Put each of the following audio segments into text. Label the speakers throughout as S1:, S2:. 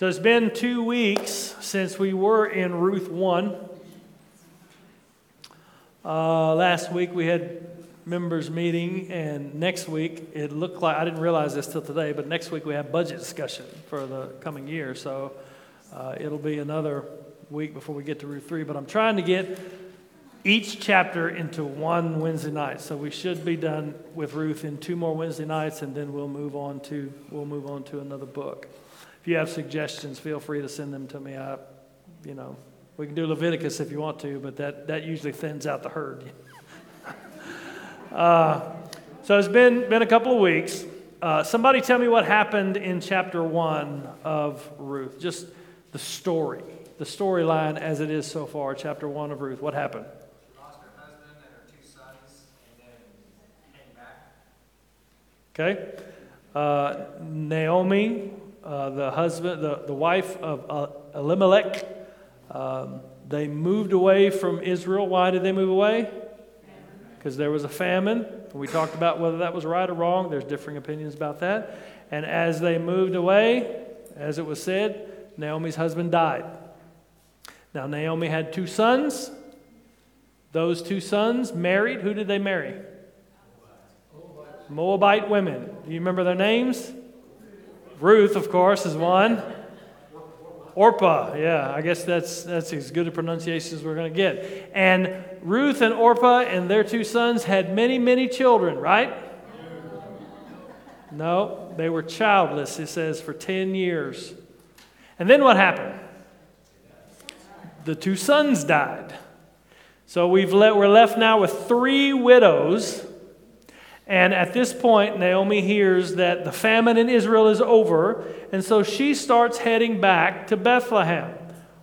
S1: So it's been two weeks since we were in Ruth 1. Uh, last week we had members meeting, and next week it looked like I didn't realize this till today, but next week we have budget discussion for the coming year. So uh, it'll be another week before we get to Ruth 3. But I'm trying to get each chapter into one Wednesday night. So we should be done with Ruth in two more Wednesday nights, and then we'll move on to we'll move on to another book. If you have suggestions, feel free to send them to me. I, you know, we can do Leviticus if you want to, but that, that usually thins out the herd. uh, so it's been, been a couple of weeks. Uh, somebody tell me what happened in chapter one of Ruth. Just the story, the storyline as it is so far, chapter one of Ruth. What happened? Okay. Uh, Naomi uh, the husband, the, the wife of Elimelech, um, they moved away from Israel. Why did they move away? Because there was a famine. We talked about whether that was right or wrong. There's differing opinions about that. And as they moved away, as it was said, Naomi's husband died. Now, Naomi had two sons. Those two sons married. Who did they marry? Moabite women. Do you remember their names? Ruth, of course, is one. Orpah, yeah, I guess that's, that's as good a pronunciation as we're going to get. And Ruth and Orpah and their two sons had many, many children, right? No, they were childless, it says, for 10 years. And then what happened? The two sons died. So we've let, we're left now with three widows and at this point, Naomi hears that the famine in Israel is over, and so she starts heading back to Bethlehem.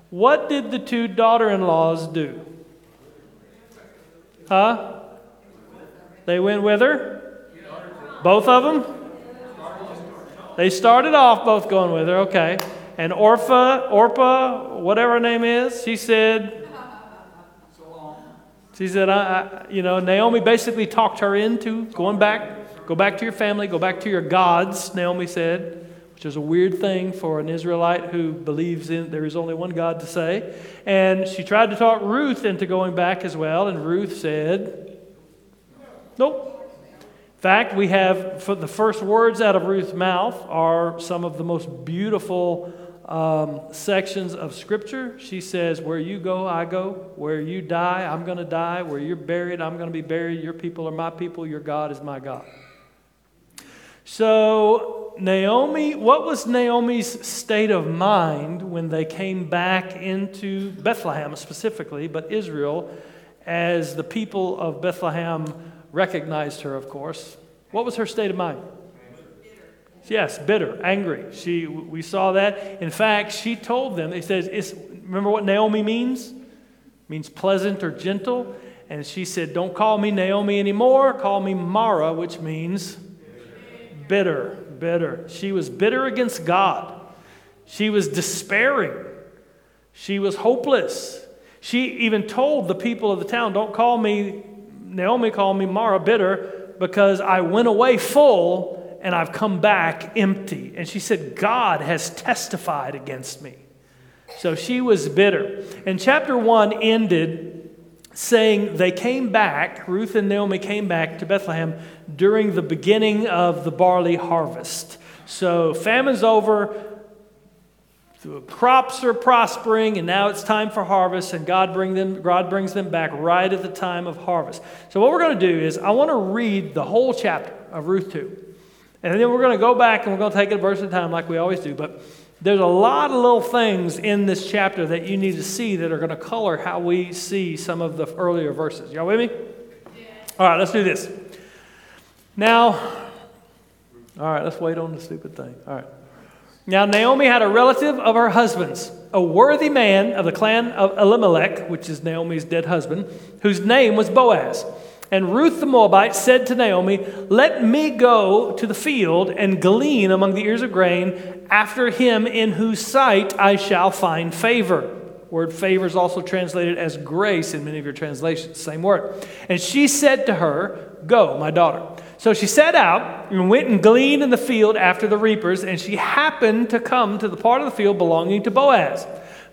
S1: What did the two daughter in laws do? Huh? They went with her? Both of them? They started off both going with her, okay. And Orpha, Orpah, whatever her name is, she said, she said, I, I, you know, Naomi basically talked her into going back, go back to your family, go back to your gods, Naomi said, which is a weird thing for an Israelite who believes in there is only one God to say. And she tried to talk Ruth into going back as well, and Ruth said, Nope. In fact, we have the first words out of Ruth's mouth are some of the most beautiful um, sections of Scripture. She says, Where you go, I go. Where you die, I'm going to die. Where you're buried, I'm going to be buried. Your people are my people. Your God is my God. So, Naomi, what was Naomi's state of mind when they came back into Bethlehem specifically, but Israel, as the people of Bethlehem recognized her, of course? What was her state of mind? Yes, bitter, angry. She, we saw that. In fact, she told them, it says, it's, remember what Naomi means? It means pleasant or gentle. And she said, Don't call me Naomi anymore. Call me Mara, which means bitter, bitter. She was bitter against God. She was despairing. She was hopeless. She even told the people of the town, Don't call me Naomi, call me Mara, bitter, because I went away full and I've come back empty. And she said, God has testified against me. So she was bitter. And chapter 1 ended saying they came back, Ruth and Naomi came back to Bethlehem during the beginning of the barley harvest. So famine's over, the crops are prospering, and now it's time for harvest, and God, bring them, God brings them back right at the time of harvest. So, what we're going to do is, I want to read the whole chapter of Ruth 2. And then we're going to go back and we're going to take it a verse at a time like we always do. But there's a lot of little things in this chapter that you need to see that are going to color how we see some of the earlier verses. Y'all with me? Yeah. All right, let's do this. Now, all right, let's wait on the stupid thing. All right. Now, Naomi had a relative of her husband's, a worthy man of the clan of Elimelech, which is Naomi's dead husband, whose name was Boaz. And Ruth the Moabite said to Naomi, Let me go to the field and glean among the ears of grain after him in whose sight I shall find favor. Word favor is also translated as grace in many of your translations, same word. And she said to her, Go, my daughter. So she set out and went and gleaned in the field after the reapers, and she happened to come to the part of the field belonging to Boaz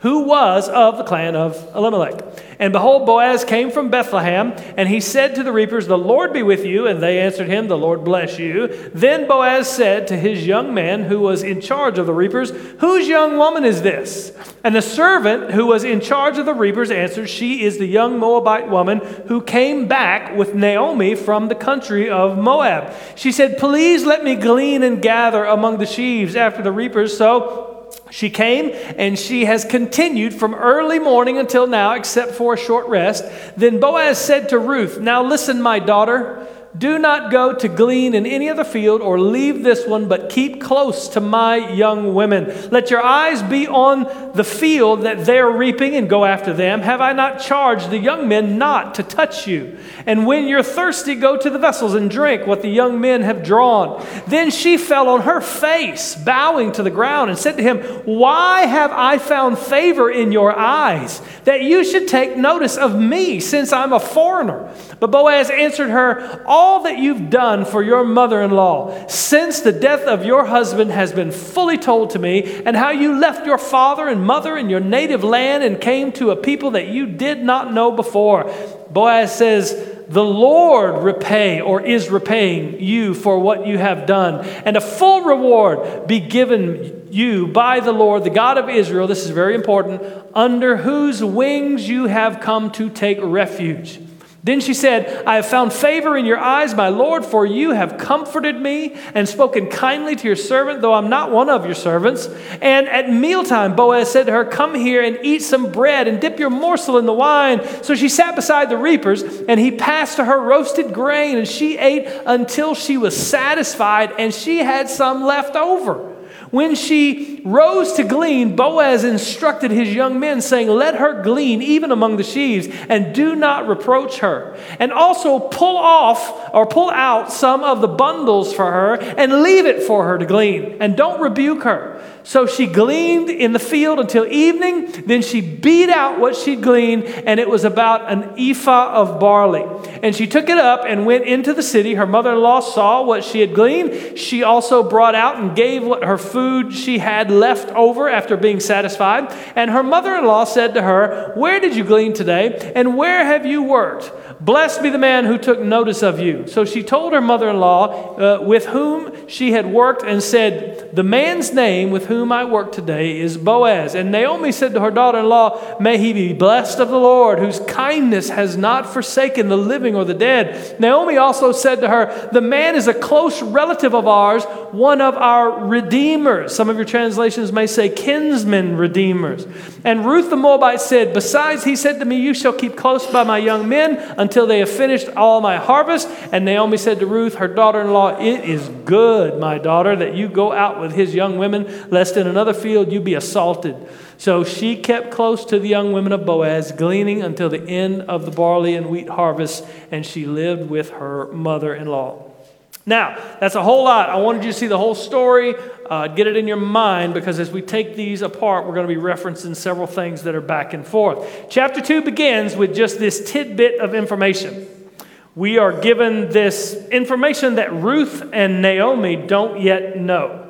S1: who was of the clan of Elimelech. And behold, Boaz came from Bethlehem, and he said to the reapers, The Lord be with you. And they answered him, The Lord bless you. Then Boaz said to his young man who was in charge of the reapers, Whose young woman is this? And the servant who was in charge of the reapers answered, She is the young Moabite woman who came back with Naomi from the country of Moab. She said, Please let me glean and gather among the sheaves after the reapers. So she came and she has continued from early morning until now, except for a short rest. Then Boaz said to Ruth, Now listen, my daughter. Do not go to glean in any other field or leave this one, but keep close to my young women. Let your eyes be on the field that they are reaping and go after them. Have I not charged the young men not to touch you? And when you're thirsty, go to the vessels and drink what the young men have drawn. Then she fell on her face, bowing to the ground, and said to him, Why have I found favor in your eyes, that you should take notice of me, since I'm a foreigner? But Boaz answered her, All that you've done for your mother in law since the death of your husband has been fully told to me, and how you left your father and mother and your native land and came to a people that you did not know before. Boaz says, the Lord repay or is repaying you for what you have done, and a full reward be given you by the Lord, the God of Israel. This is very important, under whose wings you have come to take refuge. Then she said, I have found favor in your eyes, my Lord, for you have comforted me and spoken kindly to your servant, though I'm not one of your servants. And at mealtime, Boaz said to her, Come here and eat some bread and dip your morsel in the wine. So she sat beside the reapers, and he passed to her roasted grain, and she ate until she was satisfied, and she had some left over. When she rose to glean, Boaz instructed his young men, saying, Let her glean even among the sheaves, and do not reproach her. And also pull off or pull out some of the bundles for her, and leave it for her to glean, and don't rebuke her. So she gleaned in the field until evening. Then she beat out what she'd gleaned, and it was about an ephah of barley. And she took it up and went into the city. Her mother in law saw what she had gleaned. She also brought out and gave her food she had left over after being satisfied. And her mother in law said to her, Where did you glean today? And where have you worked? Blessed be the man who took notice of you. So she told her mother in law, uh, with whom she had worked, and said, The man's name with whom I work today is Boaz. And Naomi said to her daughter in law, May he be blessed of the Lord, whose kindness has not forsaken the living or the dead. Naomi also said to her, The man is a close relative of ours, one of our redeemers. Some of your translations may say kinsmen redeemers. And Ruth the Moabite said, Besides, he said to me, You shall keep close by my young men until they have finished all my harvest. And Naomi said to Ruth, her daughter in law, It is good, my daughter, that you go out with his young women, lest in another field you be assaulted. So she kept close to the young women of Boaz, gleaning until the end of the barley and wheat harvest, and she lived with her mother in law. Now, that's a whole lot. I wanted you to see the whole story, uh, get it in your mind, because as we take these apart, we're going to be referencing several things that are back and forth. Chapter 2 begins with just this tidbit of information. We are given this information that Ruth and Naomi don't yet know.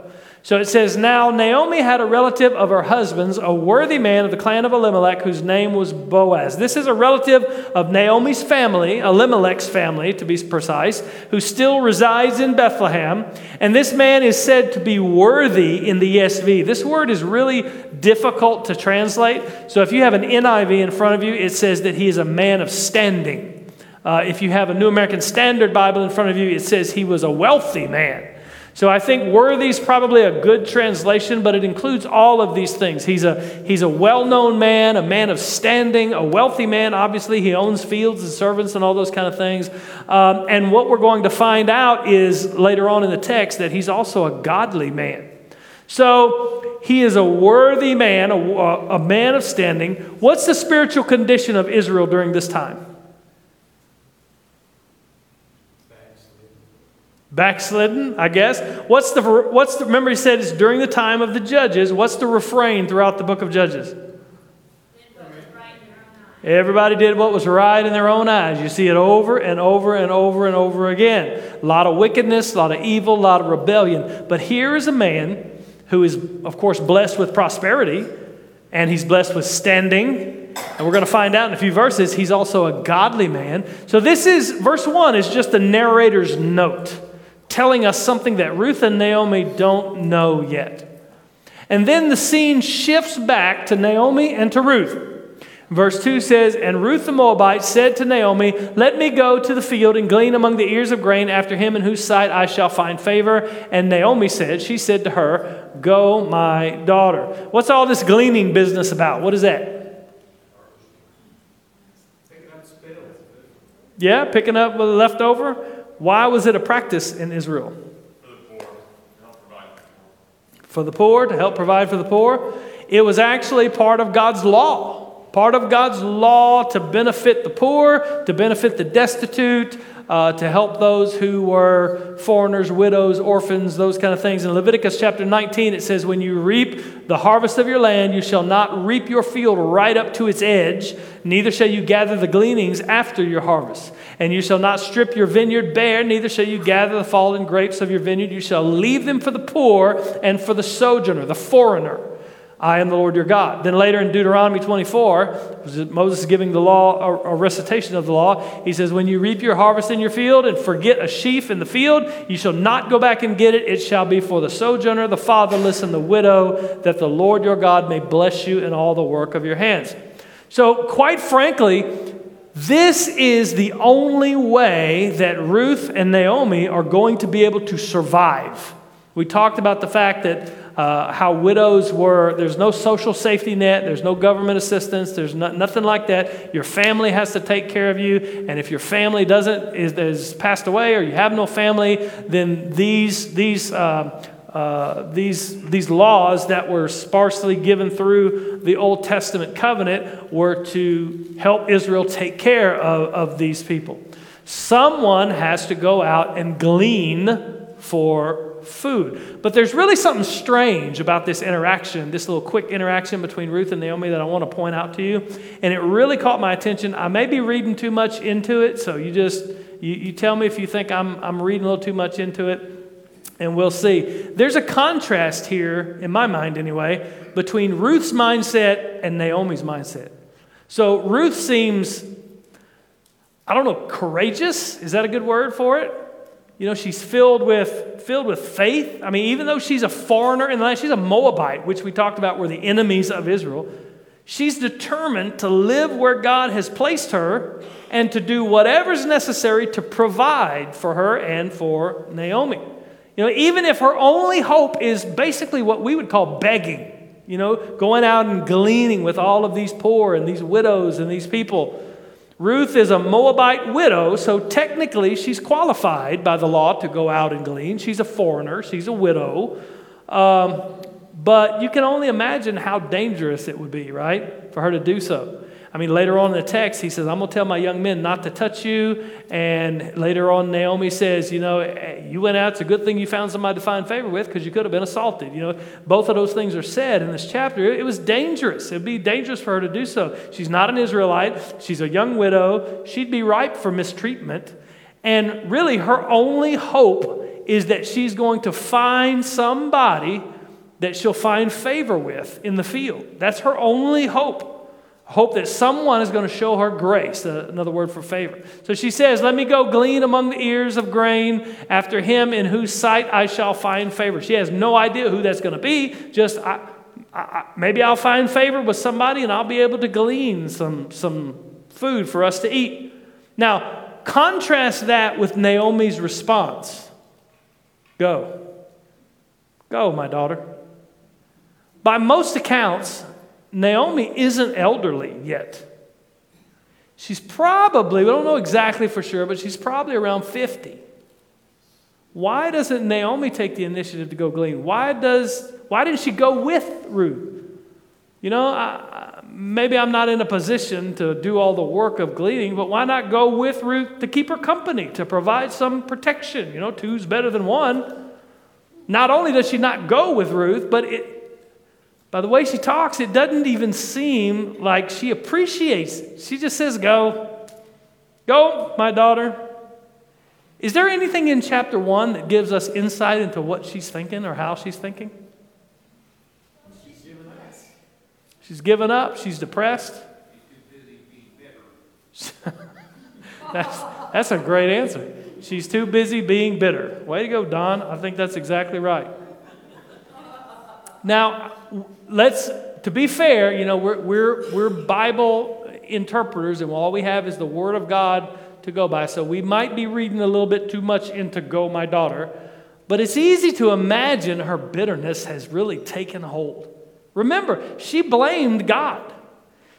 S1: So it says, Now Naomi had a relative of her husband's, a worthy man of the clan of Elimelech, whose name was Boaz. This is a relative of Naomi's family, Elimelech's family to be precise, who still resides in Bethlehem. And this man is said to be worthy in the ESV. This word is really difficult to translate. So if you have an NIV in front of you, it says that he is a man of standing. Uh, if you have a New American Standard Bible in front of you, it says he was a wealthy man. So I think worthy is probably a good translation, but it includes all of these things. He's a, he's a well known man, a man of standing, a wealthy man. Obviously, he owns fields and servants and all those kind of things. Um, and what we're going to find out is later on in the text that he's also a godly man. So he is a worthy man, a, a man of standing. What's the spiritual condition of Israel during this time? Backslidden, I guess. What's the, what's the, remember he said it's during the time of the judges. What's the refrain throughout the book of Judges? Everybody did what was right in their own eyes. You see it over and over and over and over again. A lot of wickedness, a lot of evil, a lot of rebellion. But here is a man who is, of course, blessed with prosperity, and he's blessed with standing. And we're going to find out in a few verses, he's also a godly man. So, this is, verse 1 is just the narrator's note telling us something that Ruth and Naomi don't know yet. And then the scene shifts back to Naomi and to Ruth. Verse 2 says, And Ruth the Moabite said to Naomi, Let me go to the field and glean among the ears of grain after him in whose sight I shall find favor. And Naomi said, She said to her, Go, my daughter. What's all this gleaning business about? What is that? Yeah, picking up leftover. Why was it a practice in Israel? For the poor, to help provide for the poor. It was actually part of God's law part of God's law to benefit the poor, to benefit the destitute, uh, to help those who were foreigners, widows, orphans, those kind of things. In Leviticus chapter 19, it says, When you reap the harvest of your land, you shall not reap your field right up to its edge, neither shall you gather the gleanings after your harvest. And you shall not strip your vineyard bare, neither shall you gather the fallen grapes of your vineyard. You shall leave them for the poor and for the sojourner, the foreigner. I am the Lord your God. Then later in Deuteronomy 24, Moses is giving the law, a, recitation of the law. He says, When you reap your harvest in your field and forget a sheaf in the field, you shall not go back and get it. It shall be for the sojourner, the fatherless, and the widow, that the Lord your God may bless you in all the work of your hands. So, quite frankly, this is the only way that Ruth and Naomi are going to be able to survive. We talked about the fact that uh, how widows were, there's no social safety net, there's no government assistance, there's no, nothing like that. Your family has to take care of you, and if your family doesn't, is, is passed away or you have no family, then these, these, uh, uh, these, these laws that were sparsely given through the Old Testament covenant were to help Israel take care of, of these people. Someone has to go out and glean for food. But there's really something strange about this interaction, this little quick interaction between Ruth and Naomi that I want to point out to you. And it really caught my attention. I may be reading too much into it, so you just you, you tell me if you think I'm, I'm reading a little too much into it, and we'll see. There's a contrast here, in my mind anyway, between Ruth's mindset and Naomi's mindset. So Ruth seems, I don't know, courageous. Is that a good word for it? You know, she's filled with, filled with faith. I mean, even though she's a foreigner in the land, she's a Moabite, which we talked about were the enemies of Israel. She's determined to live where God has placed her and to do whatever's necessary to provide for her and for Naomi. You know, even if her only hope is basically what we would call begging, you know, going out and gleaning with all of these poor and these widows and these people. Ruth is a Moabite widow, so technically she's qualified by the law to go out and glean. She's a foreigner, she's a widow. Um, but you can only imagine how dangerous it would be, right, for her to do so. I mean, later on in the text, he says, I'm going to tell my young men not to touch you. And later on, Naomi says, You know, eh, you went out. It's a good thing you found somebody to find favor with because you could have been assaulted. You know, both of those things are said in this chapter. It was dangerous. It'd be dangerous for her to do so. She's not an Israelite, she's a young widow. She'd be ripe for mistreatment. And really, her only hope is that she's going to find somebody that she'll find favor with in the field. That's her only hope. Hope that someone is going to show her grace, uh, another word for favor. So she says, Let me go glean among the ears of grain after him in whose sight I shall find favor. She has no idea who that's going to be, just I, I, maybe I'll find favor with somebody and I'll be able to glean some, some food for us to eat. Now, contrast that with Naomi's response Go. Go, my daughter. By most accounts, Naomi isn't elderly yet. She's probably, we don't know exactly for sure, but she's probably around 50. Why doesn't Naomi take the initiative to go glean? Why, does, why didn't she go with Ruth? You know, I, maybe I'm not in a position to do all the work of gleaning, but why not go with Ruth to keep her company, to provide some protection? You know, two's better than one. Not only does she not go with Ruth, but it, by the way she talks, it doesn't even seem like she appreciates it. She just says, Go. Go, my daughter. Is there anything in chapter one that gives us insight into what she's thinking or how she's thinking? She's given up. She's given up. She's depressed. that's, that's a great answer. She's too busy being bitter. Way to go, Don. I think that's exactly right. Now, let's, to be fair, you know, we're, we're, we're Bible interpreters, and all we have is the Word of God to go by. So we might be reading a little bit too much into Go, My Daughter. But it's easy to imagine her bitterness has really taken hold. Remember, she blamed God.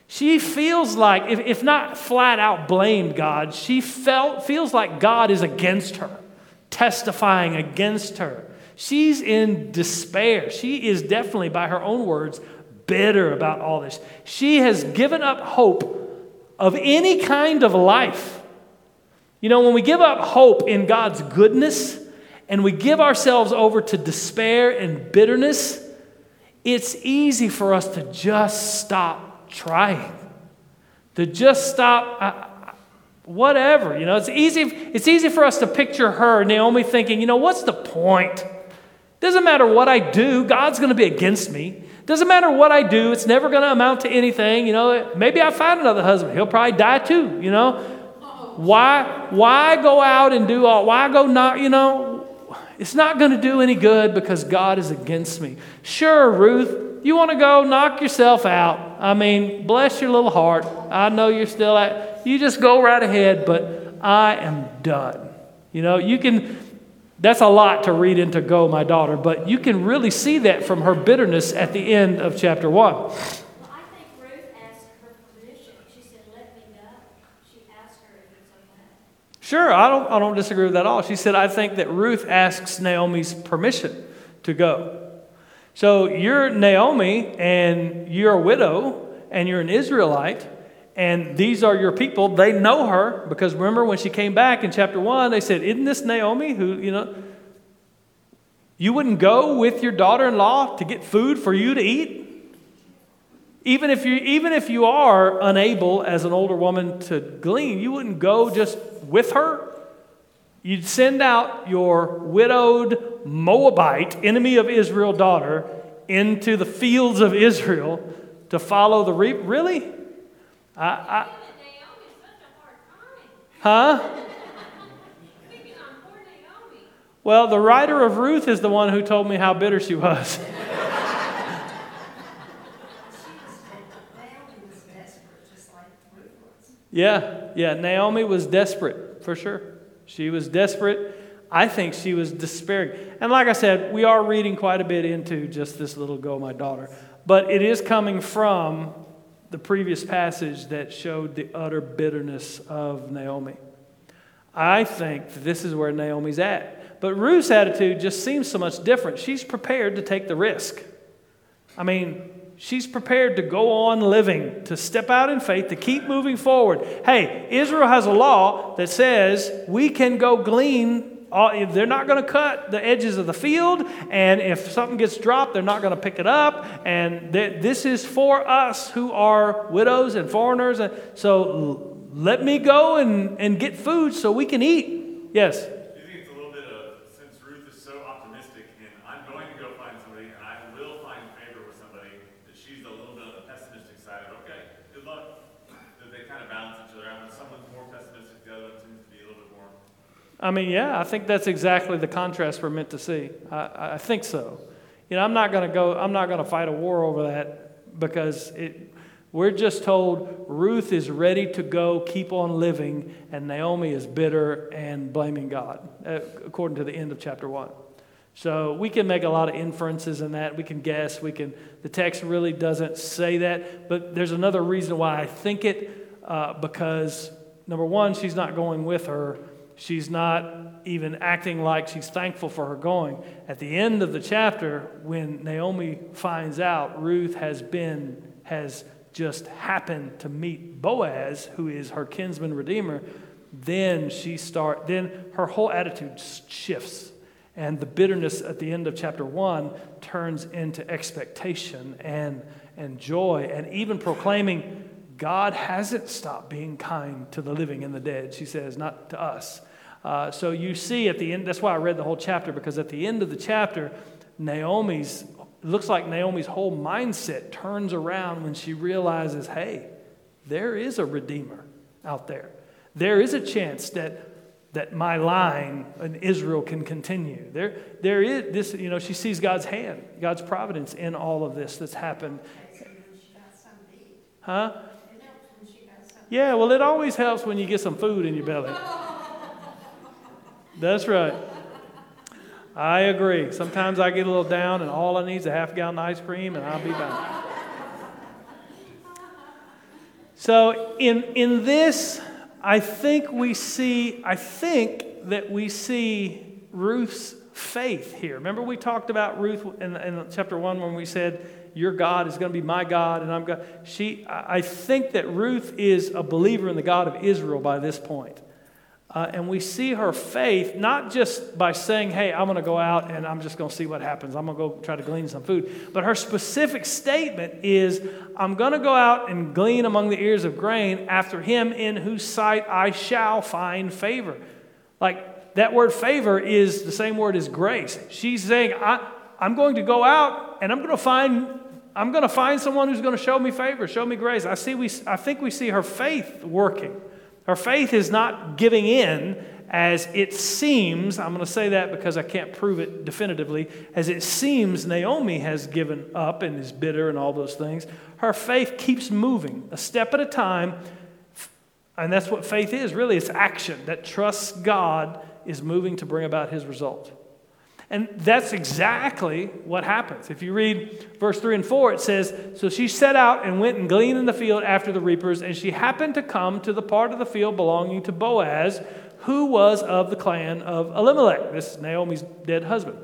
S1: She feels like, if, if not flat out blamed God, she felt, feels like God is against her, testifying against her. She's in despair. She is definitely, by her own words, bitter about all this. She has given up hope of any kind of life. You know, when we give up hope in God's goodness and we give ourselves over to despair and bitterness, it's easy for us to just stop trying, to just stop. Uh, whatever you know it's easy it's easy for us to picture her naomi thinking you know what's the point doesn't matter what I do, God's going to be against me. Doesn't matter what I do, it's never going to amount to anything. You know, maybe I find another husband, he'll probably die too, you know. Why, why go out and do all, why go not, you know, it's not going to do any good because God is against me. Sure, Ruth, you want to go knock yourself out. I mean, bless your little heart. I know you're still at, you just go right ahead, but I am done. You know, you can, that's a lot to read into Go, My Daughter, but you can really see that from her bitterness at the end of chapter 1.
S2: Well, I think Ruth asked her permission. She said, Let me go. She asked her if it's okay.
S1: Sure, I don't, I don't disagree with that at all. She said, I think that Ruth asks Naomi's permission to go. So you're Naomi and you're a widow and you're an Israelite and these are your people. They know her because remember when she came back in chapter 1, they said, Isn't this Naomi who, you know, you wouldn't go with your daughter in law to get food for you to eat? Even if, you, even if you are unable as an older woman to glean, you wouldn't go just with her. You'd send out your widowed Moabite, enemy of Israel daughter, into the fields of Israel to follow the reap. Really? I, I, huh? Well, the writer of Ruth is the one who told me how bitter she was. yeah, yeah, Naomi was desperate, for sure. She was desperate. I think she was despairing. And like I said, we are reading quite a bit into just this little go, my daughter. But it is coming from the previous passage that showed the utter bitterness of Naomi. I think this is where Naomi's at. But Ruth's attitude just seems so much different. She's prepared to take the risk. I mean, she's prepared to go on living, to step out in faith, to keep moving forward. Hey, Israel has a law that says we can go glean they're not going to cut the edges of the field, and if something gets dropped, they're not going to pick it up. And th- this is for us who are widows and foreigners. And so let me go and, and get food so we can eat. Yes. I mean, yeah, I think that's exactly the contrast we're meant to see. I, I think so. You know, I'm not going to go, I'm not going to fight a war over that because it, we're just told Ruth is ready to go, keep on living, and Naomi is bitter and blaming God, uh, according to the end of chapter 1. So we can make a lot of inferences in that. We can guess. We can. The text really doesn't say that, but there's another reason why I think it, uh, because number one, she's not going with her She's not even acting like she's thankful for her going. At the end of the chapter, when Naomi finds out Ruth has been, has just happened to meet Boaz, who is her kinsman redeemer, then she start then her whole attitude shifts. And the bitterness at the end of chapter one turns into expectation and, and joy, and even proclaiming, God hasn't stopped being kind to the living and the dead, she says, not to us. Uh, so you see at the end, that's why I read the whole chapter, because at the end of the chapter, Naomi's, it looks like Naomi's whole mindset turns around when she realizes, hey, there is a Redeemer out there. There is a chance that that my line in Israel can continue. There, there is this, you know, she sees God's hand, God's providence in all of this that's happened. Huh? Yeah, well, it always helps when you get some food in your belly. That's right. I agree. Sometimes I get a little down, and all I need is a half gallon of ice cream, and I'll be back. So, in, in this, I think we see, I think that we see Ruth's faith here. Remember, we talked about Ruth in, in chapter one when we said, Your God is going to be my God, and I'm God. She, I think that Ruth is a believer in the God of Israel by this point. Uh, and we see her faith not just by saying, Hey, I'm going to go out and I'm just going to see what happens. I'm going to go try to glean some food. But her specific statement is, I'm going to go out and glean among the ears of grain after him in whose sight I shall find favor. Like that word favor is the same word as grace. She's saying, I, I'm going to go out and I'm going to find I'm going to find someone who's going to show me favor, show me grace. I see we I think we see her faith working. Her faith is not giving in as it seems, I'm going to say that because I can't prove it definitively, as it seems Naomi has given up and is bitter and all those things. Her faith keeps moving a step at a time. And that's what faith is really it's action that trusts God is moving to bring about his result. And that's exactly what happens. If you read verse 3 and 4, it says So she set out and went and gleaned in the field after the reapers, and she happened to come to the part of the field belonging to Boaz, who was of the clan of Elimelech. This is Naomi's dead husband.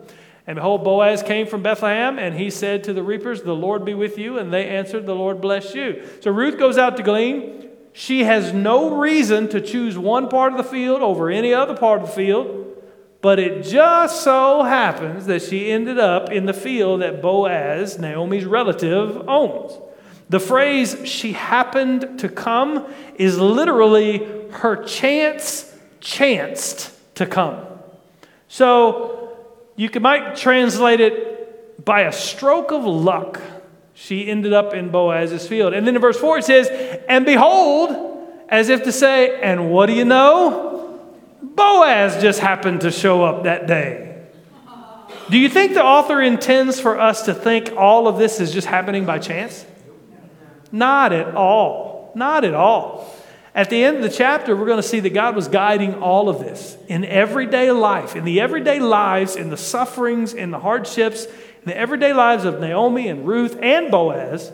S1: And behold, Boaz came from Bethlehem, and he said to the reapers, The Lord be with you. And they answered, The Lord bless you. So Ruth goes out to glean. She has no reason to choose one part of the field over any other part of the field. But it just so happens that she ended up in the field that Boaz, Naomi's relative, owns. The phrase she happened to come is literally her chance chanced to come. So you might translate it by a stroke of luck. She ended up in Boaz's field. And then in verse 4 it says, And behold, as if to say, And what do you know? Boaz just happened to show up that day. Do you think the author intends for us to think all of this is just happening by chance? Not at all. Not at all. At the end of the chapter, we're going to see that God was guiding all of this in everyday life, in the everyday lives, in the sufferings, in the hardships, in the everyday lives of Naomi and Ruth and Boaz.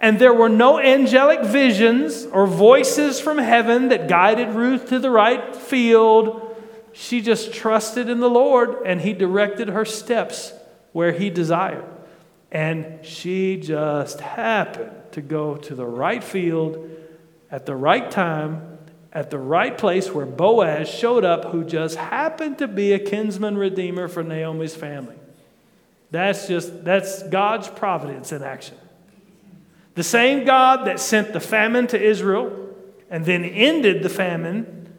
S1: And there were no angelic visions or voices from heaven that guided Ruth to the right field. She just trusted in the Lord and He directed her steps where He desired. And she just happened to go to the right field at the right time, at the right place where Boaz showed up, who just happened to be a kinsman redeemer for Naomi's family. That's just, that's God's providence in action. The same God that sent the famine to Israel and then ended the famine,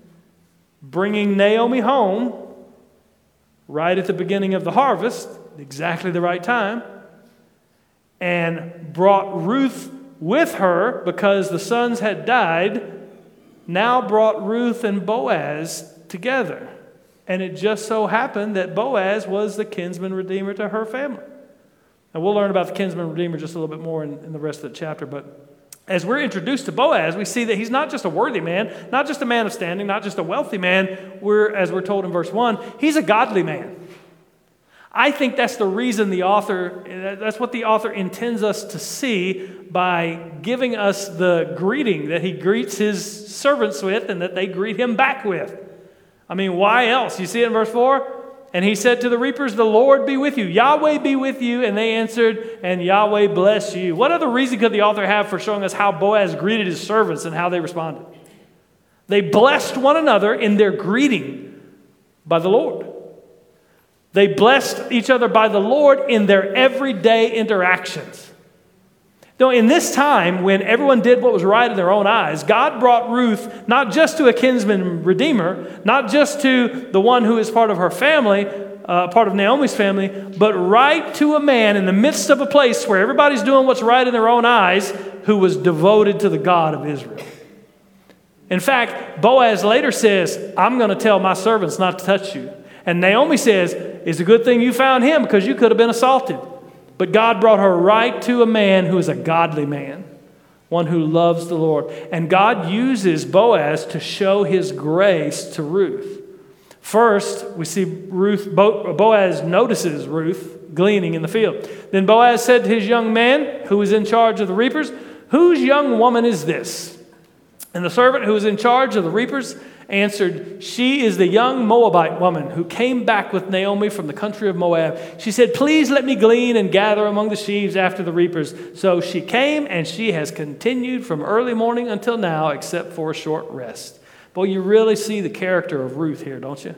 S1: bringing Naomi home right at the beginning of the harvest, exactly the right time, and brought Ruth with her because the sons had died, now brought Ruth and Boaz together. And it just so happened that Boaz was the kinsman redeemer to her family. And we'll learn about the kinsman redeemer just a little bit more in, in the rest of the chapter. But as we're introduced to Boaz, we see that he's not just a worthy man, not just a man of standing, not just a wealthy man. We're, as we're told in verse 1, he's a godly man. I think that's the reason the author, that's what the author intends us to see by giving us the greeting that he greets his servants with and that they greet him back with. I mean, why else? You see it in verse 4? And he said to the reapers, The Lord be with you. Yahweh be with you. And they answered, And Yahweh bless you. What other reason could the author have for showing us how Boaz greeted his servants and how they responded? They blessed one another in their greeting by the Lord. They blessed each other by the Lord in their everyday interactions. Now, in this time when everyone did what was right in their own eyes, God brought Ruth not just to a kinsman redeemer, not just to the one who is part of her family, uh, part of Naomi's family, but right to a man in the midst of a place where everybody's doing what's right in their own eyes who was devoted to the God of Israel. In fact, Boaz later says, I'm going to tell my servants not to touch you. And Naomi says, It's a good thing you found him because you could have been assaulted. But God brought her right to a man who is a godly man, one who loves the Lord. And God uses Boaz to show his grace to Ruth. First, we see Ruth, Boaz notices Ruth gleaning in the field. Then Boaz said to his young man, who was in charge of the reapers, Whose young woman is this? And the servant who was in charge of the reapers answered, She is the young Moabite woman who came back with Naomi from the country of Moab. She said, Please let me glean and gather among the sheaves after the reapers. So she came, and she has continued from early morning until now, except for a short rest. Boy, you really see the character of Ruth here, don't you?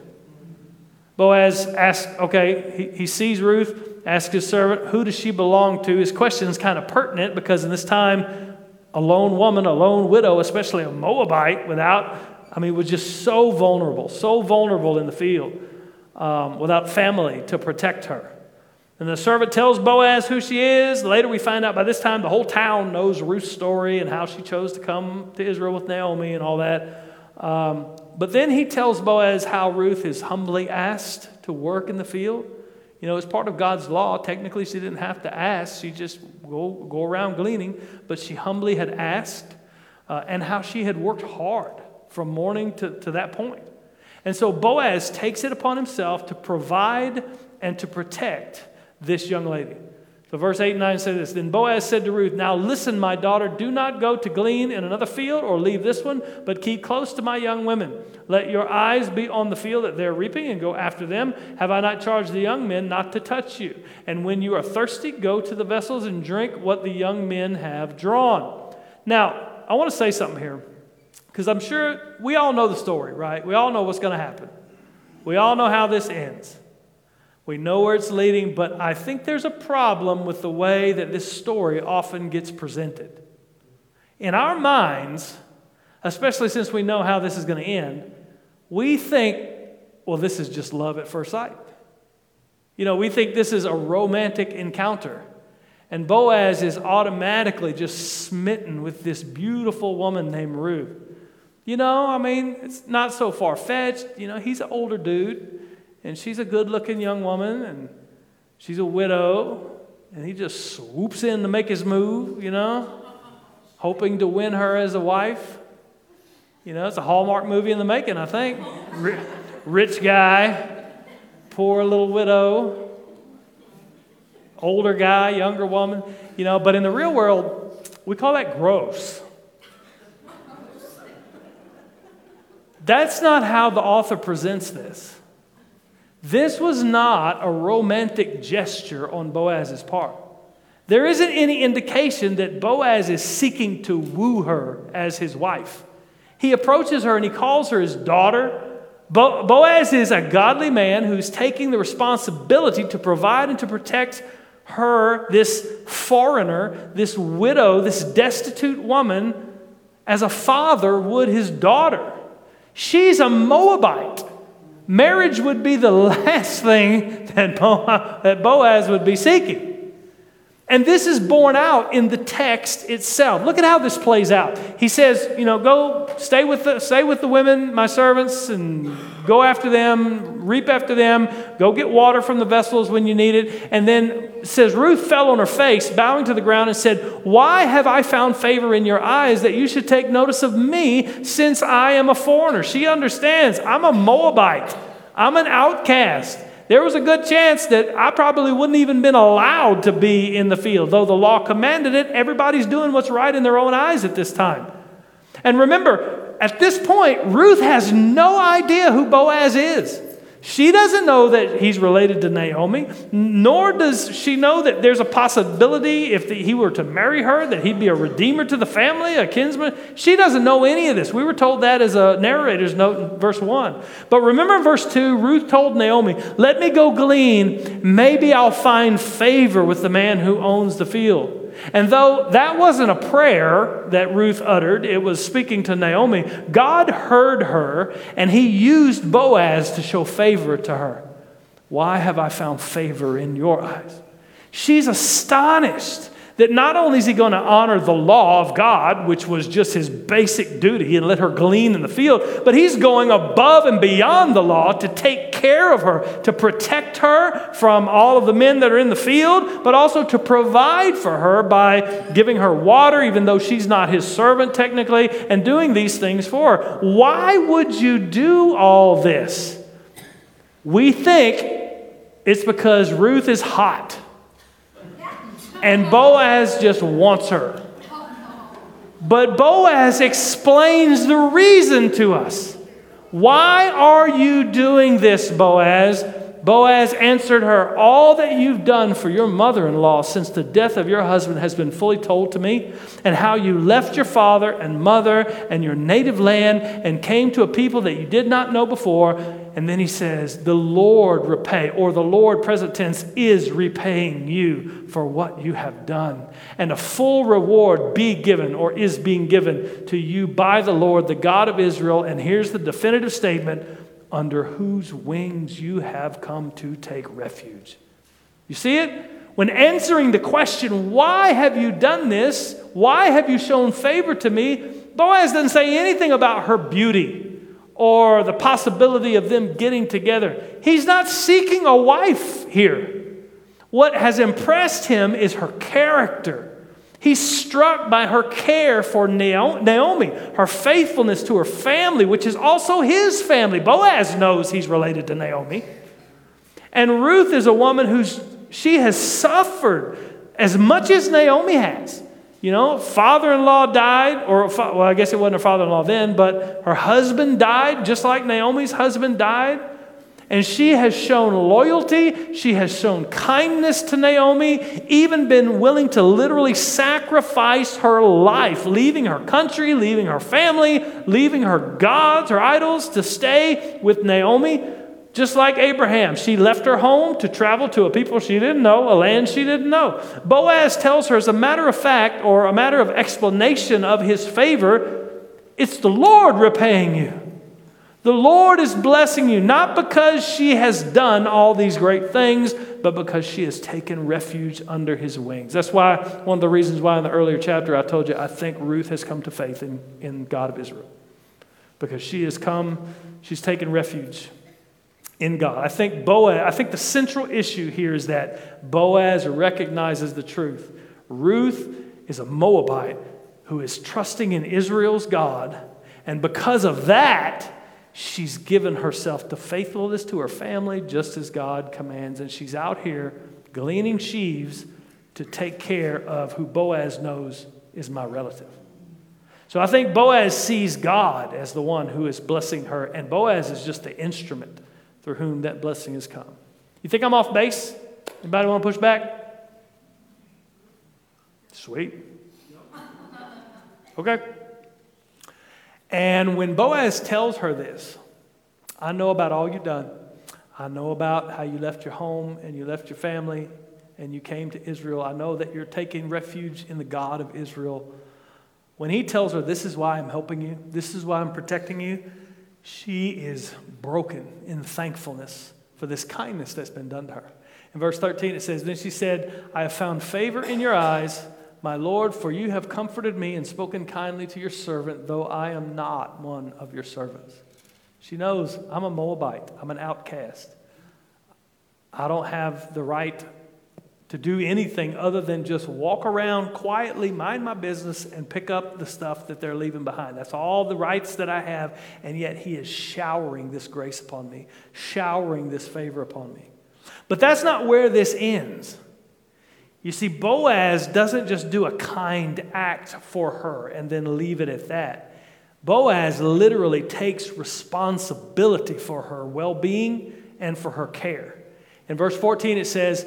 S1: Boaz asks, okay, he, he sees Ruth, asks his servant, Who does she belong to? His question is kind of pertinent because in this time, a lone woman, a lone widow, especially a Moabite, without I mean, was just so vulnerable, so vulnerable in the field um, without family to protect her. And the servant tells Boaz who she is. Later, we find out by this time the whole town knows Ruth's story and how she chose to come to Israel with Naomi and all that. Um, but then he tells Boaz how Ruth is humbly asked to work in the field. You know, as part of God's law, technically she didn't have to ask, she just go, go around gleaning, but she humbly had asked, uh, and how she had worked hard from morning to, to that point. And so Boaz takes it upon himself to provide and to protect this young lady. So, verse 8 and 9 say this Then Boaz said to Ruth, Now listen, my daughter, do not go to glean in another field or leave this one, but keep close to my young women. Let your eyes be on the field that they're reaping and go after them. Have I not charged the young men not to touch you? And when you are thirsty, go to the vessels and drink what the young men have drawn. Now, I want to say something here. Because I'm sure we all know the story, right? We all know what's going to happen. We all know how this ends. We know where it's leading, but I think there's a problem with the way that this story often gets presented. In our minds, especially since we know how this is going to end, we think, well, this is just love at first sight. You know, we think this is a romantic encounter. And Boaz is automatically just smitten with this beautiful woman named Ruth. You know, I mean, it's not so far fetched. You know, he's an older dude, and she's a good looking young woman, and she's a widow, and he just swoops in to make his move, you know, hoping to win her as a wife. You know, it's a Hallmark movie in the making, I think. Rich guy, poor little widow, older guy, younger woman, you know, but in the real world, we call that gross. That's not how the author presents this. This was not a romantic gesture on Boaz's part. There isn't any indication that Boaz is seeking to woo her as his wife. He approaches her and he calls her his daughter. Bo- Boaz is a godly man who's taking the responsibility to provide and to protect her, this foreigner, this widow, this destitute woman, as a father would his daughter. She's a Moabite. Marriage would be the last thing that Boaz would be seeking. And this is borne out in the text itself. Look at how this plays out. He says, you know, go stay with the, stay with the women, my servants, and go after them, reap after them, go get water from the vessels when you need it. And then says, Ruth fell on her face, bowing to the ground, and said, Why have I found favor in your eyes that you should take notice of me since I am a foreigner? She understands I'm a Moabite, I'm an outcast there was a good chance that I probably wouldn't even been allowed to be in the field. Though the law commanded it, everybody's doing what's right in their own eyes at this time. And remember, at this point, Ruth has no idea who Boaz is. She doesn't know that he's related to Naomi, nor does she know that there's a possibility if he were to marry her that he'd be a redeemer to the family, a kinsman. She doesn't know any of this. We were told that as a narrator's note in verse 1. But remember in verse 2, Ruth told Naomi, Let me go glean. Maybe I'll find favor with the man who owns the field. And though that wasn't a prayer that Ruth uttered, it was speaking to Naomi, God heard her and he used Boaz to show favor to her. Why have I found favor in your eyes? She's astonished that not only is he going to honor the law of God, which was just his basic duty, and let her glean in the field, but he's going above and beyond the law to take care of her, to protect her from all of the men that are in the field, but also to provide for her by giving her water, even though she's not his servant technically, and doing these things for her. Why would you do all this? We think it's because Ruth is hot. And Boaz just wants her. But Boaz explains the reason to us. Why are you doing this, Boaz? Boaz answered her, All that you've done for your mother in law since the death of your husband has been fully told to me, and how you left your father and mother and your native land and came to a people that you did not know before. And then he says, The Lord repay, or the Lord, present tense, is repaying you for what you have done. And a full reward be given, or is being given to you by the Lord, the God of Israel. And here's the definitive statement under whose wings you have come to take refuge. You see it? When answering the question, why have you done this? Why have you shown favor to me? Boaz doesn't say anything about her beauty or the possibility of them getting together. He's not seeking a wife here. What has impressed him is her character He's struck by her care for Naomi, her faithfulness to her family, which is also his family. Boaz knows he's related to Naomi. And Ruth is a woman who's she has suffered as much as Naomi has. You know, father in law died, or, well, I guess it wasn't her father in law then, but her husband died, just like Naomi's husband died. And she has shown loyalty. She has shown kindness to Naomi, even been willing to literally sacrifice her life, leaving her country, leaving her family, leaving her gods, her idols to stay with Naomi. Just like Abraham, she left her home to travel to a people she didn't know, a land she didn't know. Boaz tells her, as a matter of fact, or a matter of explanation of his favor, it's the Lord repaying you. The Lord is blessing you, not because she has done all these great things, but because she has taken refuge under his wings. That's why, one of the reasons why in the earlier chapter I told you, I think Ruth has come to faith in, in God of Israel. Because she has come, she's taken refuge in God. I think Boaz, I think the central issue here is that Boaz recognizes the truth. Ruth is a Moabite who is trusting in Israel's God, and because of that, She's given herself to faithfulness to her family, just as God commands. And she's out here gleaning sheaves to take care of who Boaz knows is my relative. So I think Boaz sees God as the one who is blessing her, and Boaz is just the instrument through whom that blessing has come. You think I'm off base? Anybody want to push back? Sweet. Okay. And when Boaz tells her this, I know about all you've done. I know about how you left your home and you left your family and you came to Israel. I know that you're taking refuge in the God of Israel. When he tells her, This is why I'm helping you, this is why I'm protecting you, she is broken in thankfulness for this kindness that's been done to her. In verse 13, it says, Then she said, I have found favor in your eyes my Lord, for you have comforted me and spoken kindly to your servant, though I am not one of your servants. She knows I'm a Moabite, I'm an outcast. I don't have the right to do anything other than just walk around quietly, mind my business, and pick up the stuff that they're leaving behind. That's all the rights that I have, and yet He is showering this grace upon me, showering this favor upon me. But that's not where this ends. You see, Boaz doesn't just do a kind act for her and then leave it at that. Boaz literally takes responsibility for her well being and for her care. In verse 14, it says,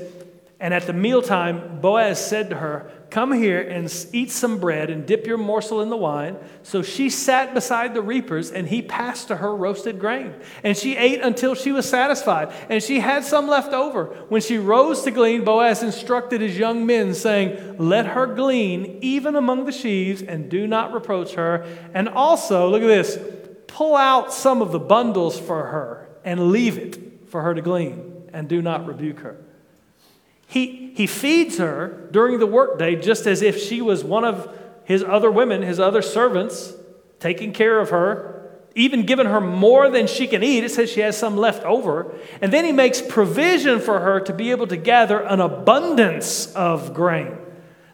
S1: And at the mealtime, Boaz said to her, Come here and eat some bread and dip your morsel in the wine. So she sat beside the reapers, and he passed to her roasted grain. And she ate until she was satisfied, and she had some left over. When she rose to glean, Boaz instructed his young men, saying, Let her glean even among the sheaves, and do not reproach her. And also, look at this pull out some of the bundles for her, and leave it for her to glean, and do not rebuke her. He, he feeds her during the workday just as if she was one of his other women, his other servants, taking care of her, even giving her more than she can eat. It says she has some left over. And then he makes provision for her to be able to gather an abundance of grain.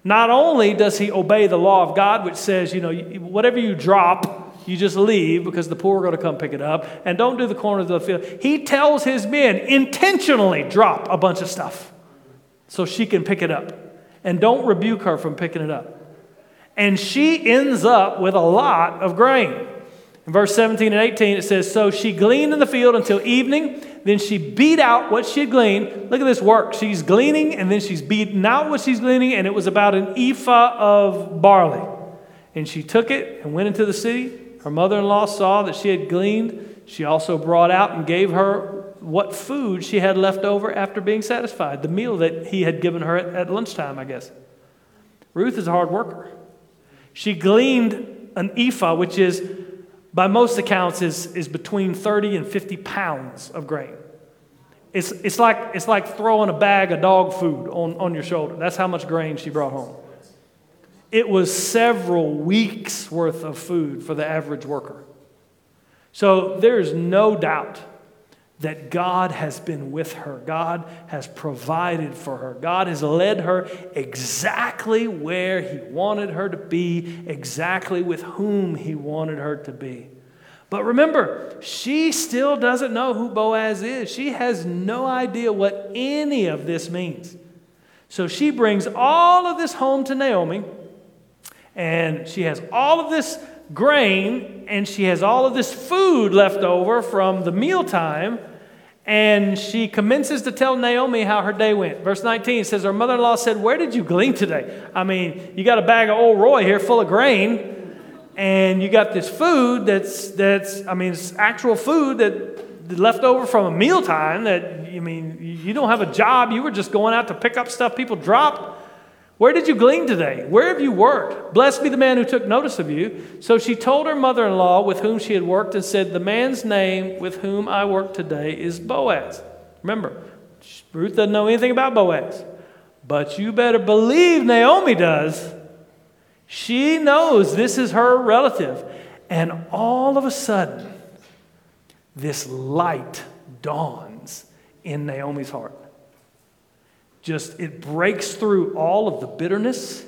S1: Not only does he obey the law of God, which says, you know, whatever you drop, you just leave because the poor are going to come pick it up, and don't do the corners of the field. He tells his men intentionally drop a bunch of stuff so she can pick it up. And don't rebuke her from picking it up. And she ends up with a lot of grain. In verse 17 and 18, it says, So she gleaned in the field until evening. Then she beat out what she had gleaned. Look at this work. She's gleaning, and then she's beating out what she's gleaning, and it was about an ephah of barley. And she took it and went into the city. Her mother in law saw that she had gleaned. She also brought out and gave her what food she had left over after being satisfied, the meal that he had given her at, at lunchtime, I guess. Ruth is a hard worker. She gleaned an ephah, which is, by most accounts, is, is between 30 and 50 pounds of grain. It's, it's, like, it's like throwing a bag of dog food on, on your shoulder. That's how much grain she brought home. It was several weeks worth of food for the average worker. So there's no doubt that God has been with her. God has provided for her. God has led her exactly where He wanted her to be, exactly with whom He wanted her to be. But remember, she still doesn't know who Boaz is. She has no idea what any of this means. So she brings all of this home to Naomi, and she has all of this grain, and she has all of this food left over from the mealtime and she commences to tell Naomi how her day went. Verse 19 says, Her mother in law said, Where did you glean today? I mean, you got a bag of Ol' Roy here full of grain, and you got this food that's, that's I mean, it's actual food that left over from a mealtime that, I mean, you don't have a job. You were just going out to pick up stuff people drop. Where did you glean today? Where have you worked? Blessed be the man who took notice of you. So she told her mother in law with whom she had worked and said, The man's name with whom I work today is Boaz. Remember, Ruth doesn't know anything about Boaz. But you better believe Naomi does. She knows this is her relative. And all of a sudden, this light dawns in Naomi's heart just it breaks through all of the bitterness,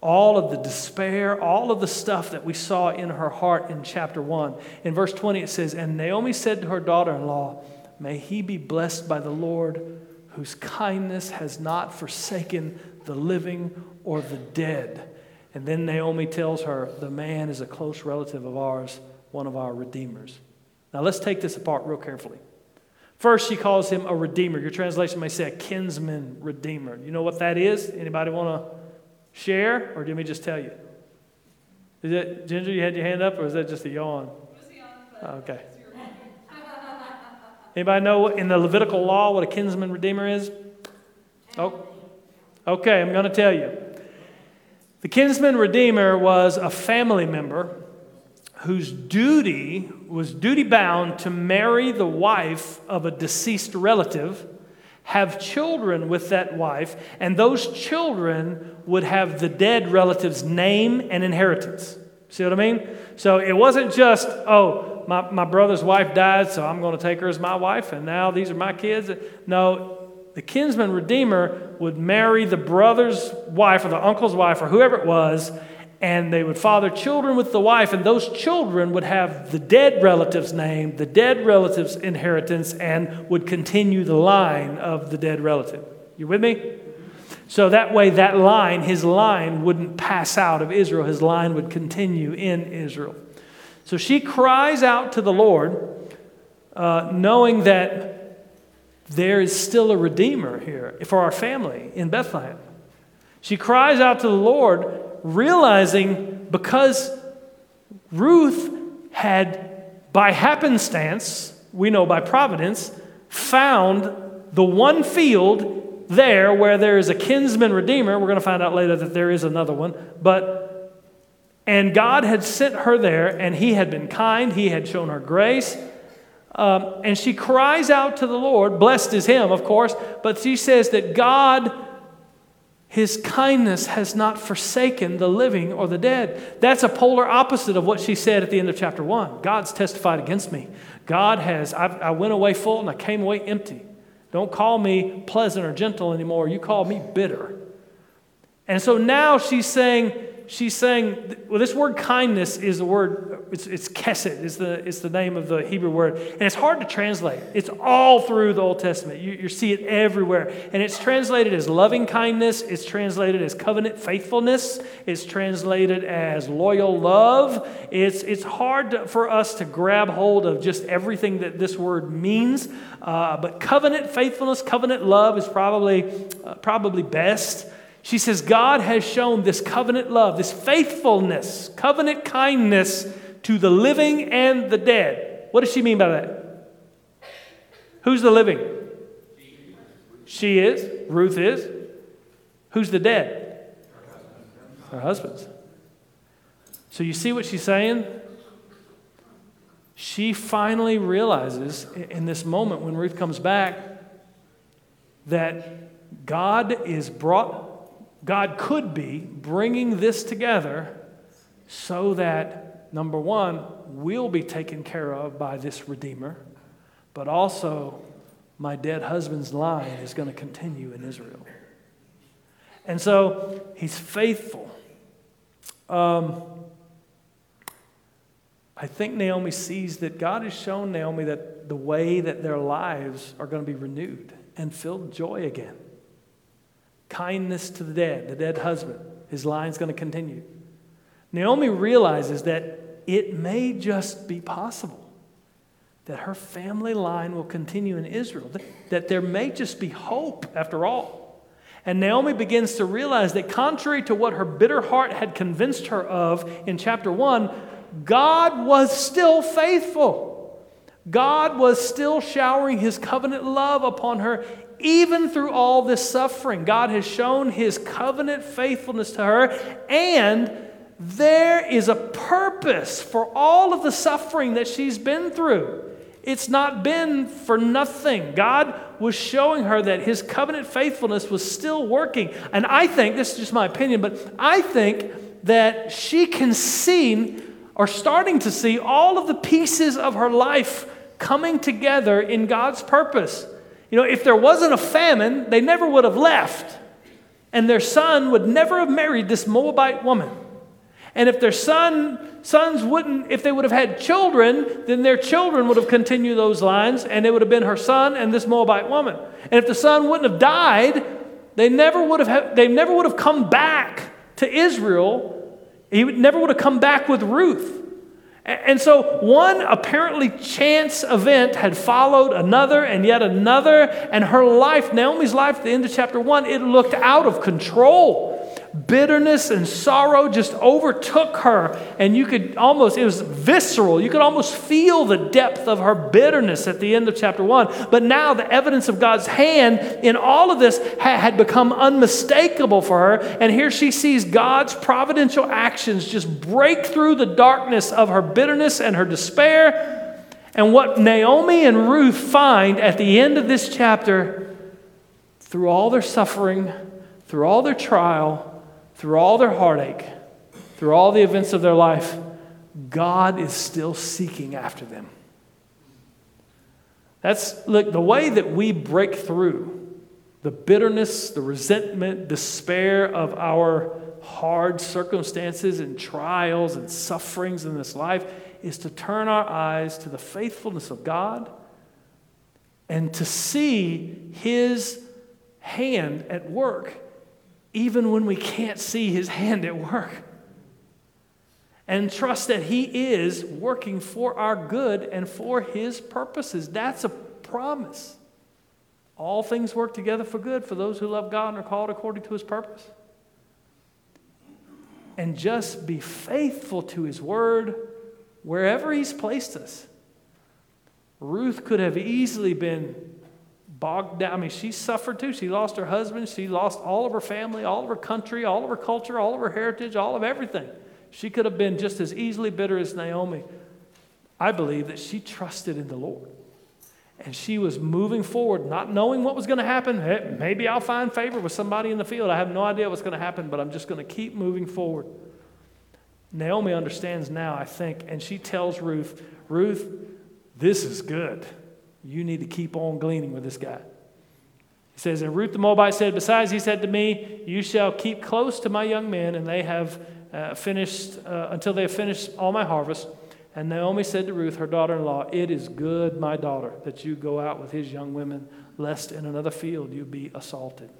S1: all of the despair, all of the stuff that we saw in her heart in chapter 1. In verse 20 it says, "And Naomi said to her daughter-in-law, May he be blessed by the Lord, whose kindness has not forsaken the living or the dead." And then Naomi tells her, "The man is a close relative of ours, one of our redeemers." Now let's take this apart real carefully. First, she calls him a redeemer. Your translation may say a kinsman redeemer. You know what that is? Anybody want to share, or do me just tell you? Is it Ginger? You had your hand up, or is that just a yawn? Oh, okay. Anybody know in the Levitical law what a kinsman redeemer is? Oh, okay. I'm going to tell you. The kinsman redeemer was a family member whose duty was duty bound to marry the wife of a deceased relative, have children with that wife, and those children would have the dead relative's name and inheritance. See what I mean? So it wasn't just, oh, my, my brother's wife died, so I'm going to take her as my wife, and now these are my kids. No, the kinsman redeemer would marry the brother's wife or the uncle's wife or whoever it was and they would father children with the wife, and those children would have the dead relative's name, the dead relative's inheritance, and would continue the line of the dead relative. You with me? So that way, that line, his line, wouldn't pass out of Israel. His line would continue in Israel. So she cries out to the Lord, uh, knowing that there is still a Redeemer here for our family in Bethlehem. She cries out to the Lord, realizing because Ruth had, by happenstance, we know by providence, found the one field there where there is a kinsman redeemer. We're going to find out later that there is another one. But and God had sent her there, and He had been kind, He had shown her grace. Um, and she cries out to the Lord, blessed is Him, of course, but she says that God, His kindness has not forsaken the living or the dead. That's a polar opposite of what she said at the end of chapter 1. God's testified against me. God has, I, I went away full and I came away empty. Don't call me pleasant or gentle anymore. You call me bitter. And so now she's saying, she's saying, well, this word kindness is the word, it's, it's kesed, is the, it's the name of the Hebrew word. And it's hard to translate. It's all through the Old Testament. You, you see it everywhere. And it's translated as loving kindness, it's translated as covenant faithfulness, it's translated as loyal love. It's, it's hard to, for us to grab hold of just everything that this word means. Uh, but covenant faithfulness, covenant love is probably, uh, probably best. She says, God has shown this covenant love, this faithfulness, covenant kindness to the living and the dead. What does she mean by that? Who's the living? She is. Ruth is. Who's the dead? Her husbands. So you see what she's saying? She finally realizes in this moment when Ruth comes back that God is brought God could be bringing this together so that, number one, we'll be taken care of by this Redeemer, but also my dead husband's line is going to continue in Israel. And so he's faithful. Um, I think Naomi sees that God has shown Naomi that the way that their lives are going to be renewed and filled joy again kindness to the dead, the dead husband. His line's going to continue. Naomi realizes that it may just be possible that her family line will continue in Israel, that there may just be hope after all. And Naomi begins to realize that, contrary to what her bitter heart had convinced her of in chapter 1, God was still faithful. God was still showering his covenant love upon her even through all this suffering, God has shown his covenant faithfulness to her, and there is a purpose for all of the suffering that she's been through. It's not been for nothing. God was showing her that his covenant faithfulness was still working. And I think, this is just my opinion, but I think that she can see or starting to see all of the pieces of her life coming together in God's purpose. You know, if there wasn't a famine, they never would have left. And their son would never have married this Moabite woman. And if their son, sons wouldn't, if they would have had children, then their children would have continued those lines, and it would have been her son and this Moabite woman. And if the son wouldn't have died, they never would have, they never would have come back to Israel. He would, never would have come back with Ruth. And so, one apparently chance event had followed another and yet another, and her life, Naomi's life at the end of chapter one, it looked out of control bitterness and sorrow just overtook her. And you could almost, it was visceral. You could almost feel the depth of her bitterness at the end of chapter one. But now the evidence of God's hand in all of this had become unmistakable for her. And here she sees God's providential actions just break through the darkness of her bitterness and her despair. And what Naomi and Ruth find at the end of this chapter, through all their suffering, through all their trial, through all their heartache, through all the events of their life, God is still seeking after them. That's, look, the way that we break through the bitterness, the resentment, despair of our hard circumstances and trials and sufferings in this life is to turn our eyes to the faithfulness of God and to see His hand at work even when we can't see his hand at work. And trust that he is working for our good and for his purposes. That's a promise. All things work together for good for those who love God and are called according to his purpose. And just be faithful to his word wherever he's placed us. Ruth could have easily been bogged down. I mean, she suffered too. She lost her husband. She lost all of her family, all of her country, all of her culture, all of her heritage, all of everything. She could have been just as easily bitter as Naomi. I believe that she trusted in the Lord. And she was moving forward, not knowing what was going to happen. Hey, maybe I'll find favor with somebody in the field. I have no idea what's going to happen, but I'm just going to keep moving forward. Naomi understands now, I think, and she tells Ruth, Ruth, this is good. You need to keep on gleaning with this guy. He says, And Ruth the Moabite said, Besides, he said to me, You shall keep close to my young men, and they have uh, finished, uh, until they have finished all my harvest. And Naomi said to Ruth, her daughter in law, It is good, my daughter, that you go out with his young women, lest in another field you be assaulted.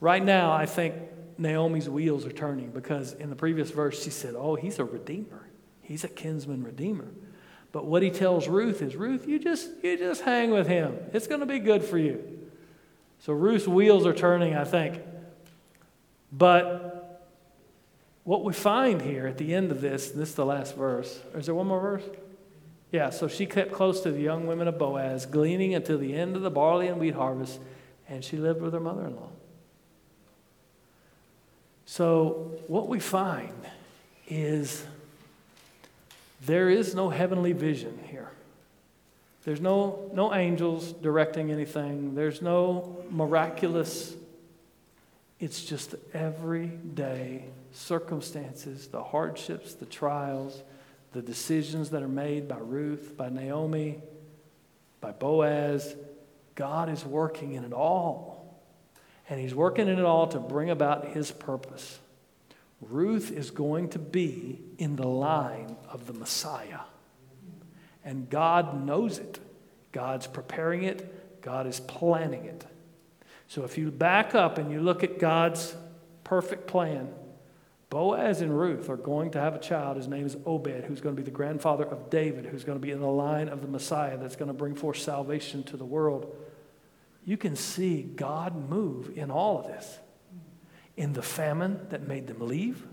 S1: Right now, I think Naomi's wheels are turning because in the previous verse she said, Oh, he's a redeemer. He's a kinsman redeemer. But what he tells Ruth is, Ruth, you just, you just hang with him. It's going to be good for you. So Ruth's wheels are turning, I think. But what we find here at the end of this, this is the last verse. Is there one more verse? Yeah, so she kept close to the young women of Boaz, gleaning until the end of the barley and wheat harvest, and she lived with her mother in law. So, what we find is there is no heavenly vision here. There's no, no angels directing anything, there's no miraculous, it's just the everyday circumstances, the hardships, the trials, the decisions that are made by Ruth, by Naomi, by Boaz. God is working in it all. And He's working in it all to bring about His purpose. Ruth is going to be in the line of the Messiah. And God knows it. God's preparing it, God is planning it. So if you back up and you look at God's perfect plan, Boaz and Ruth are going to have a child. His name is Obed, who's going to be the grandfather of David, who's going to be in the line of the Messiah that's going to bring forth salvation to the world. You can see God move in all of this. In the famine that made them leave,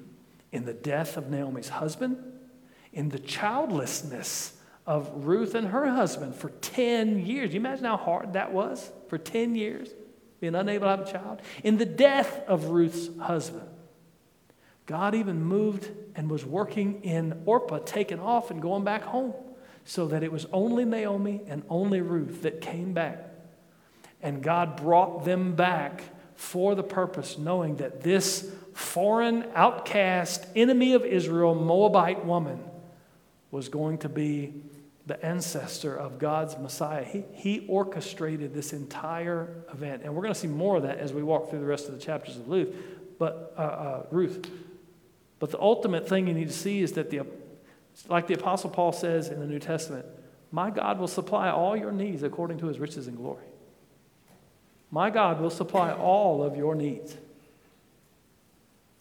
S1: in the death of Naomi's husband, in the childlessness of Ruth and her husband for 10 years. You imagine how hard that was for 10 years, being unable to have a child? In the death of Ruth's husband. God even moved and was working in Orpah, taking off and going back home, so that it was only Naomi and only Ruth that came back. And God brought them back for the purpose, knowing that this foreign, outcast, enemy of Israel, Moabite woman, was going to be the ancestor of God's Messiah. He, he orchestrated this entire event. And we're going to see more of that as we walk through the rest of the chapters of Ruth. But, uh, uh, Ruth. But the ultimate thing you need to see is that, the, like the Apostle Paul says in the New Testament, my God will supply all your needs according to his riches and glory. My God will supply all of your needs.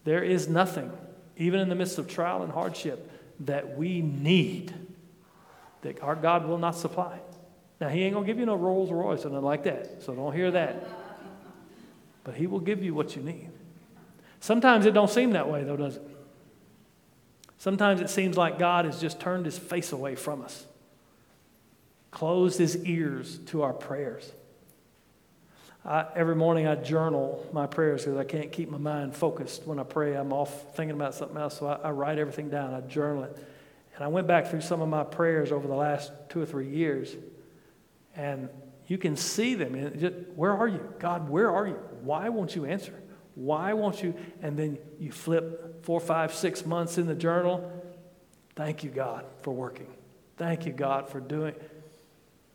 S1: There is nothing, even in the midst of trial and hardship, that we need that our God will not supply. Now, He ain't going to give you no Rolls Royce or nothing like that, so don't hear that. But He will give you what you need. Sometimes it don't seem that way, though, does it? Sometimes it seems like God has just turned his face away from us, closed his ears to our prayers. I, every morning I journal my prayers because I can't keep my mind focused when I pray. I'm off thinking about something else, so I, I write everything down, I journal it. And I went back through some of my prayers over the last two or three years, and you can see them. Just, where are you? God, where are you? Why won't you answer? Why won't you? And then you flip four, five, six months in the journal. Thank you, God, for working. Thank you, God, for doing.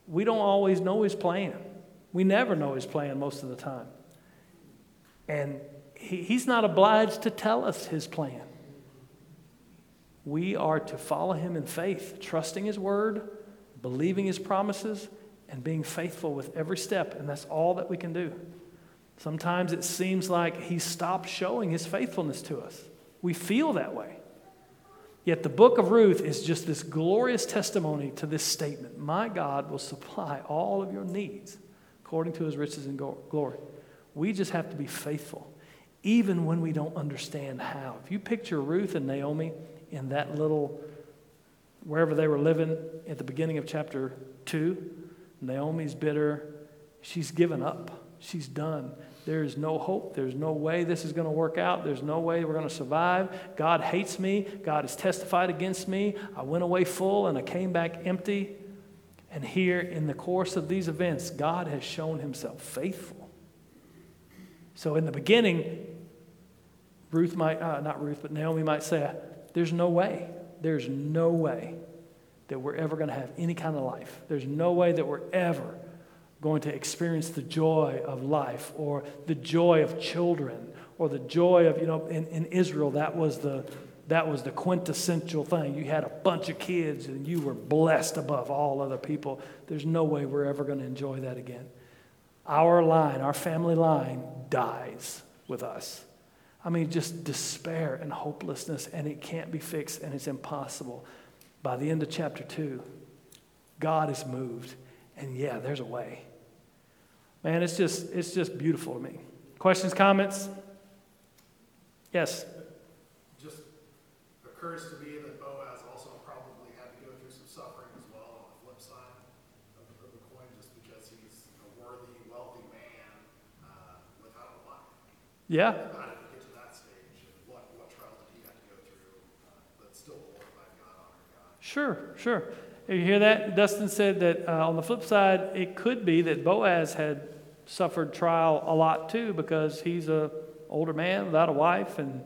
S1: We don't always know His plan. We never know His plan most of the time. And he, He's not obliged to tell us His plan. We are to follow Him in faith, trusting His word, believing His promises, and being faithful with every step. And that's all that we can do. Sometimes it seems like he stopped showing his faithfulness to us. We feel that way. Yet the book of Ruth is just this glorious testimony to this statement My God will supply all of your needs according to his riches and glory. We just have to be faithful, even when we don't understand how. If you picture Ruth and Naomi in that little, wherever they were living at the beginning of chapter 2, Naomi's bitter. She's given up. She's done. There is no hope. There's no way this is going to work out. There's no way we're going to survive. God hates me. God has testified against me. I went away full and I came back empty. And here, in the course of these events, God has shown himself faithful. So, in the beginning, Ruth might, uh, not Ruth, but Naomi might say, There's no way. There's no way that we're ever going to have any kind of life. There's no way that we're ever going to experience the joy of life or the joy of children or the joy of, you know, in, in Israel, that was the that was the quintessential thing. You had a bunch of kids and you were blessed above all other people. There's no way we're ever going to enjoy that again. Our line, our family line, dies with us. I mean, just despair and hopelessness, and it can't be fixed, and it's impossible. By the end of chapter 2, God is moved, and yeah, there's a way. Man, it's just, it's just beautiful to me. Questions, comments? Yes?
S3: Occurs to me that Boaz also probably had to go through some suffering as well on the flip side of the, of the coin, just because he's a worthy, wealthy man uh, without a wife.
S1: Yeah.
S3: How did he get to that stage? What, what trials did he have to go through uh, that still glorified God, honored God?
S1: Sure, sure. You hear that? Dustin said that uh, on the flip side, it could be that Boaz had suffered trial a lot too because he's a older man without a wife and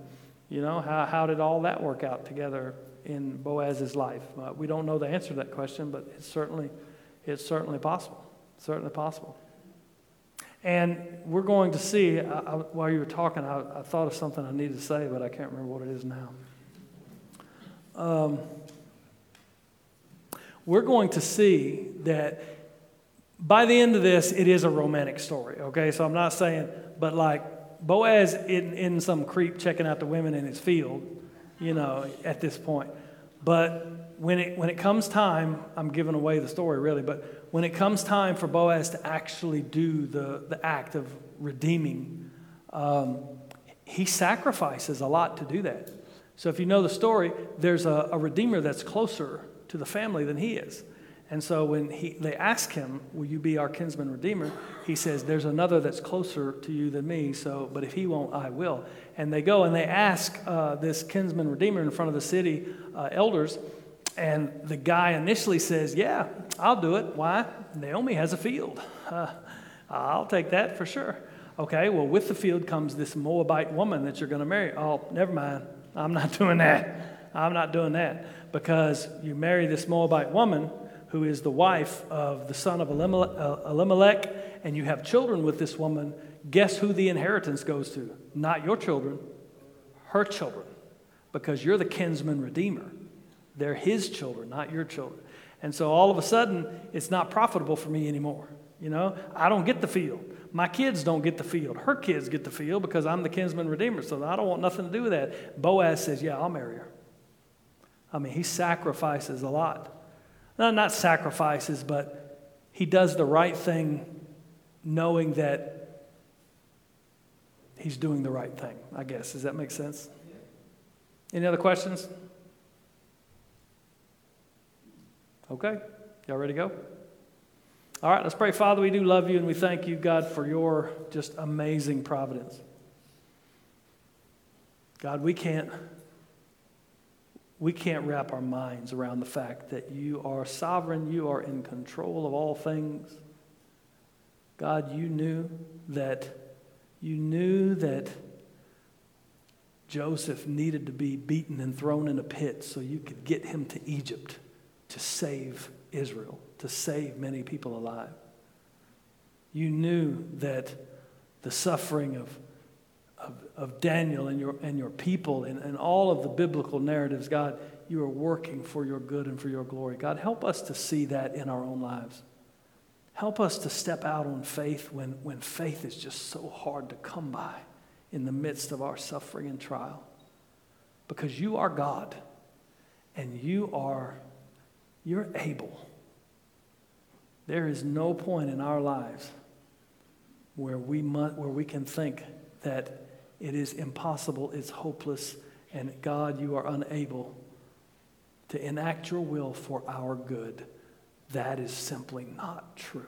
S1: you know how, how did all that work out together in boaz's life? Uh, we don't know the answer to that question but it's certainly it's certainly possible certainly possible. And we're going to see I, I, while you were talking I, I, thought of something i needed to say but i can't remember what it is now. Um, we're going to see that by the end of this, it is a romantic story, okay? So I'm not saying, but like Boaz in, in some creep checking out the women in his field, you know, at this point. But when it, when it comes time, I'm giving away the story really, but when it comes time for Boaz to actually do the, the act of redeeming, um, he sacrifices a lot to do that. So if you know the story, there's a, a redeemer that's closer to the family than he is. And so when he, they ask him, Will you be our kinsman redeemer? He says, There's another that's closer to you than me, so, but if he won't, I will. And they go and they ask uh, this kinsman redeemer in front of the city uh, elders. And the guy initially says, Yeah, I'll do it. Why? Naomi has a field. Uh, I'll take that for sure. Okay, well, with the field comes this Moabite woman that you're going to marry. Oh, never mind. I'm not doing that. I'm not doing that because you marry this Moabite woman who is the wife of the son of uh, Elimelech, and you have children with this woman, guess who the inheritance goes to? Not your children, her children, because you're the kinsman redeemer. They're his children, not your children. And so all of a sudden, it's not profitable for me anymore. You know, I don't get the field. My kids don't get the field. Her kids get the field because I'm the kinsman redeemer. So I don't want nothing to do with that. Boaz says, Yeah, I'll marry her. I mean, he sacrifices a lot no, not sacrifices, but he does the right thing knowing that he's doing the right thing, I guess. Does that make sense? Any other questions? Okay. Y'all ready to go? All right, let's pray. Father, we do love you and we thank you, God, for your just amazing providence. God, we can't we can't wrap our minds around the fact that you are sovereign, you are in control of all things. God, you knew that you knew that Joseph needed to be beaten and thrown in a pit so you could get him to Egypt to save Israel, to save many people alive. You knew that the suffering of of, of Daniel and your, and your people and, and all of the biblical narratives, God, you are working for your good and for your glory. God, help us to see that in our own lives. Help us to step out on faith when, when faith is just so hard to come by in the midst of our suffering and trial. Because you are God and you are you're able. There is no point in our lives where we, where we can think that it is impossible, it's hopeless, and God, you are unable to enact your will for our good. That is simply not true.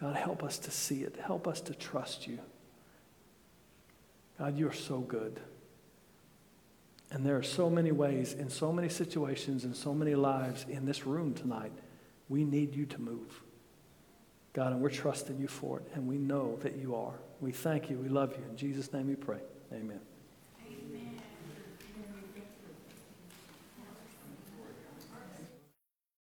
S1: God, help us to see it. Help us to trust you. God, you're so good. And there are so many ways, in so many situations, in so many lives in this room tonight, we need you to move. God, and we're trusting you for it, and we know that you are. We thank you. We love you. In Jesus' name we pray. Amen.